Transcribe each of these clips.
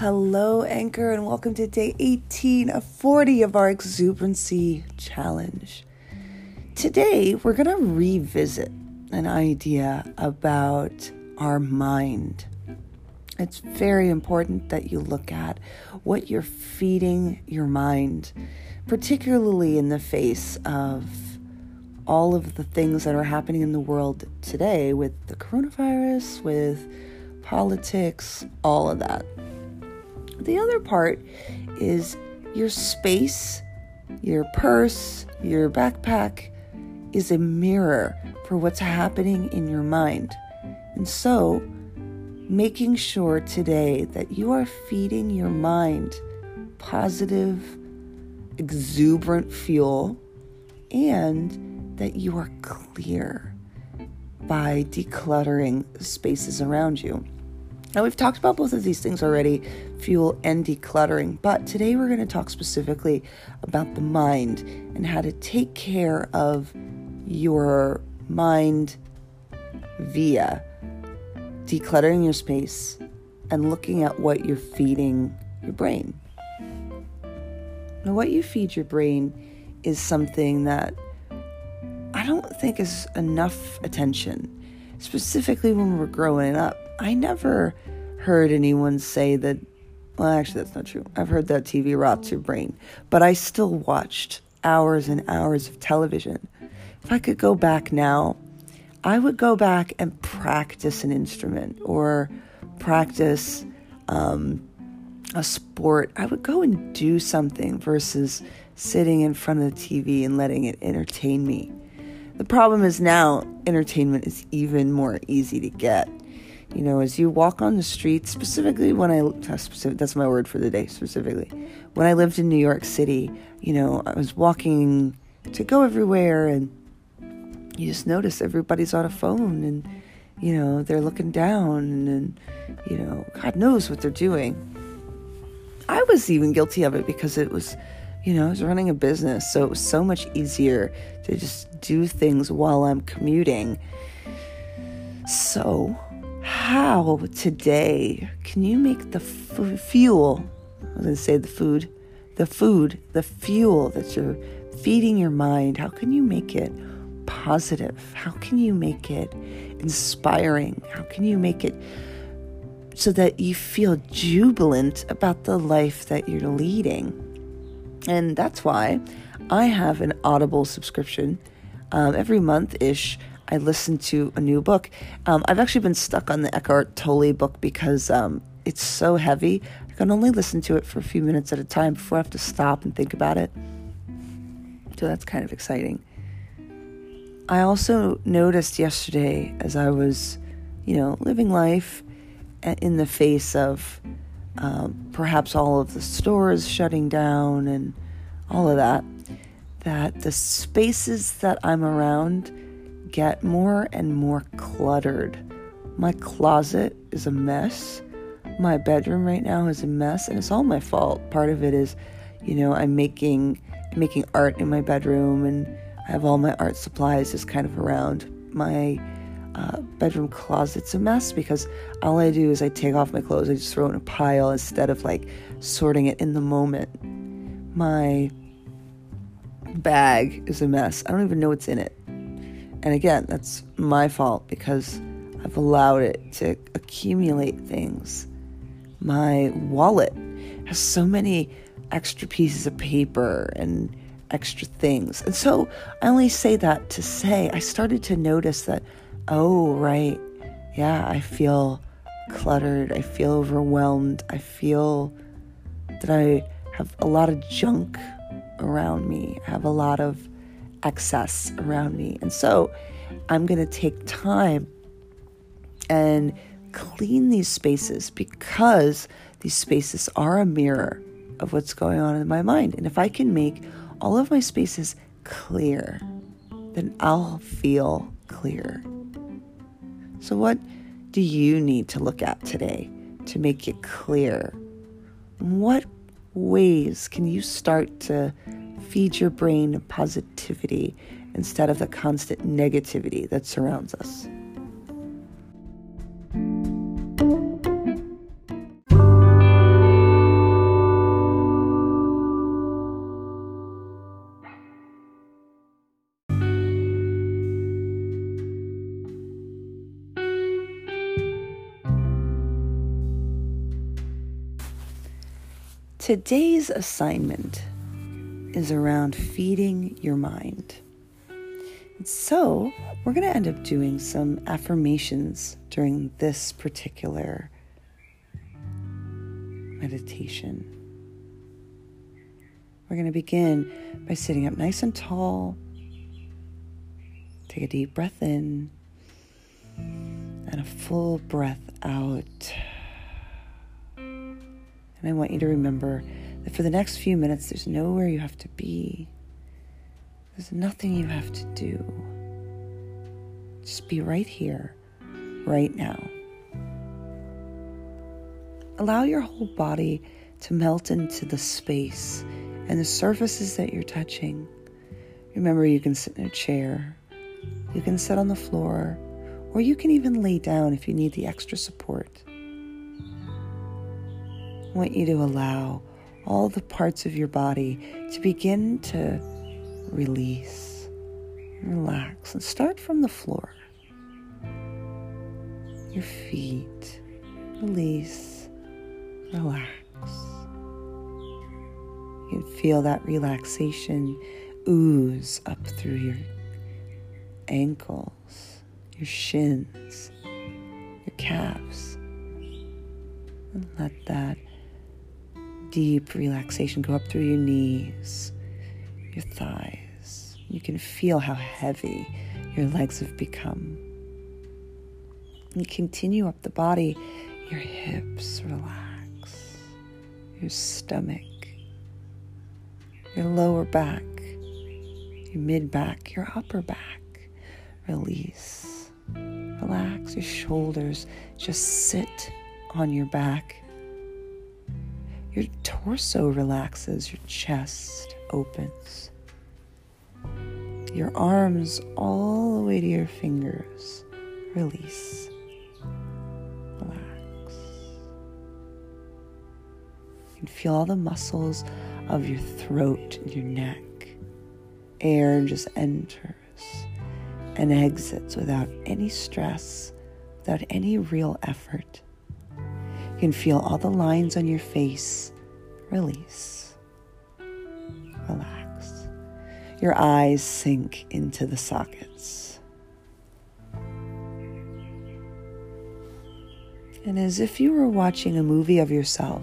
Hello, Anchor, and welcome to day 18 of 40 of our Exuberancy Challenge. Today, we're going to revisit an idea about our mind. It's very important that you look at what you're feeding your mind, particularly in the face of all of the things that are happening in the world today with the coronavirus, with politics, all of that. The other part is your space, your purse, your backpack is a mirror for what's happening in your mind. And so, making sure today that you are feeding your mind positive, exuberant fuel and that you are clear by decluttering the spaces around you. Now, we've talked about both of these things already fuel and decluttering, but today we're going to talk specifically about the mind and how to take care of your mind via decluttering your space and looking at what you're feeding your brain. Now, what you feed your brain is something that I don't think is enough attention, specifically when we're growing up. I never heard anyone say that. Well, actually, that's not true. I've heard that TV rots your brain, but I still watched hours and hours of television. If I could go back now, I would go back and practice an instrument or practice um, a sport. I would go and do something versus sitting in front of the TV and letting it entertain me. The problem is now entertainment is even more easy to get you know, as you walk on the street, specifically when I, uh, that's my word for the day, specifically. When I lived in New York City, you know, I was walking to go everywhere and you just notice everybody's on a phone and, you know, they're looking down and, you know, God knows what they're doing. I was even guilty of it because it was, you know, I was running a business, so it was so much easier to just do things while I'm commuting. So, how today can you make the f- fuel? I was going to say the food, the food, the fuel that you're feeding your mind. How can you make it positive? How can you make it inspiring? How can you make it so that you feel jubilant about the life that you're leading? And that's why I have an Audible subscription um, every month ish. I listened to a new book. Um, I've actually been stuck on the Eckhart Tolle book because um, it's so heavy. I can only listen to it for a few minutes at a time before I have to stop and think about it. So that's kind of exciting. I also noticed yesterday as I was, you know, living life in the face of um, perhaps all of the stores shutting down and all of that, that the spaces that I'm around get more and more cluttered. My closet is a mess. My bedroom right now is a mess, and it's all my fault. Part of it is, you know, I'm making making art in my bedroom, and I have all my art supplies just kind of around. My uh, bedroom closet's a mess because all I do is I take off my clothes, I just throw it in a pile instead of like sorting it in the moment. My bag is a mess. I don't even know what's in it. And again, that's my fault because I've allowed it to accumulate things. My wallet has so many extra pieces of paper and extra things. And so I only say that to say I started to notice that, oh, right, yeah, I feel cluttered. I feel overwhelmed. I feel that I have a lot of junk around me. I have a lot of excess around me. And so I'm going to take time and clean these spaces because these spaces are a mirror of what's going on in my mind. And if I can make all of my spaces clear, then I'll feel clear. So, what do you need to look at today to make it clear? What ways can you start to feed your brain positivity instead of the constant negativity that surrounds us. Today's assignment is around feeding your mind. So, we're going to end up doing some affirmations during this particular meditation. We're going to begin by sitting up nice and tall. Take a deep breath in and a full breath out. And I want you to remember that for the next few minutes, there's nowhere you have to be. There's nothing you have to do. Just be right here, right now. Allow your whole body to melt into the space and the surfaces that you're touching. Remember, you can sit in a chair, you can sit on the floor, or you can even lay down if you need the extra support. I want you to allow all the parts of your body to begin to release, relax, and start from the floor. Your feet, release, relax. You feel that relaxation ooze up through your ankles, your shins, your calves. And let that deep relaxation go up through your knees, your thighs. You can feel how heavy your legs have become. And continue up the body, your hips relax, your stomach, your lower back, your mid back, your upper back. Release. Relax your shoulders. Just sit on your back your torso relaxes, your chest opens. Your arms all the way to your fingers. Release. Relax. You can feel all the muscles of your throat and your neck. Air just enters and exits without any stress, without any real effort. You can feel all the lines on your face release. Relax. Your eyes sink into the sockets. And as if you were watching a movie of yourself,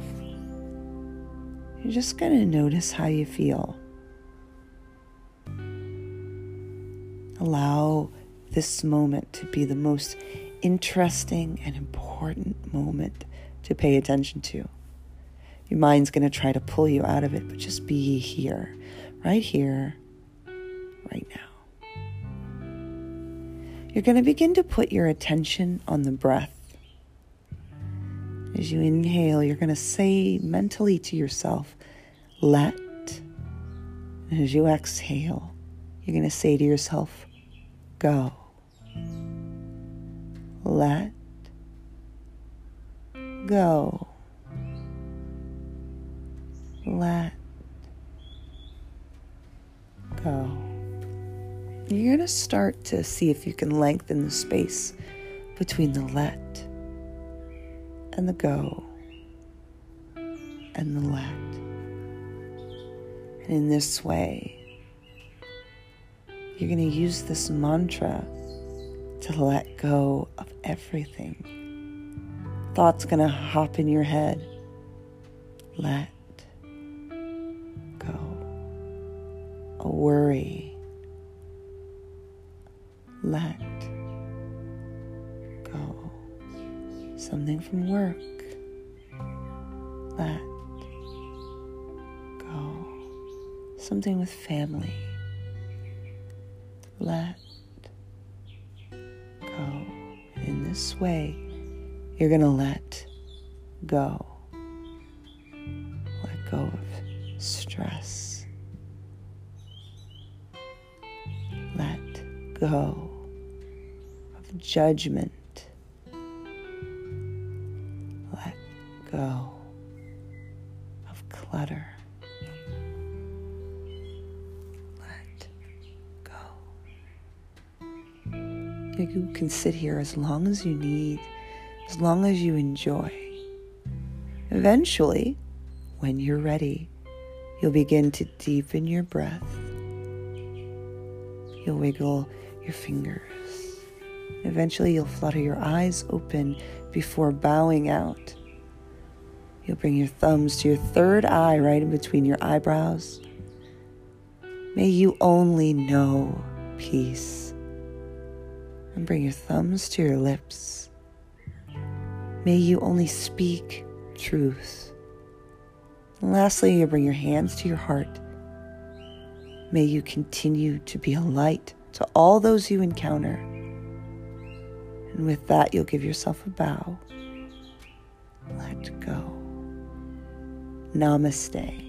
you're just going to notice how you feel. Allow this moment to be the most interesting and important moment to pay attention to. Your mind's going to try to pull you out of it, but just be here, right here, right now. You're going to begin to put your attention on the breath. As you inhale, you're going to say mentally to yourself, let. And as you exhale, you're going to say to yourself, go. Let go. Let go. You're going to start to see if you can lengthen the space between the let and the go and the let. And in this way, you're going to use this mantra to let go of everything thought's going to hop in your head. Let go. A worry. Let go. Something from work. Let go. Something with family. Let go. In this way, you're going to let go. Let go of stress. Let go of judgment. Let go of clutter. Let go. You can sit here as long as you need as long as you enjoy. Eventually, when you're ready, you'll begin to deepen your breath. You'll wiggle your fingers. Eventually, you'll flutter your eyes open before bowing out. You'll bring your thumbs to your third eye right in between your eyebrows. May you only know peace. And bring your thumbs to your lips. May you only speak truth. And lastly, you bring your hands to your heart. May you continue to be a light to all those you encounter. And with that, you'll give yourself a bow. Let go. Namaste.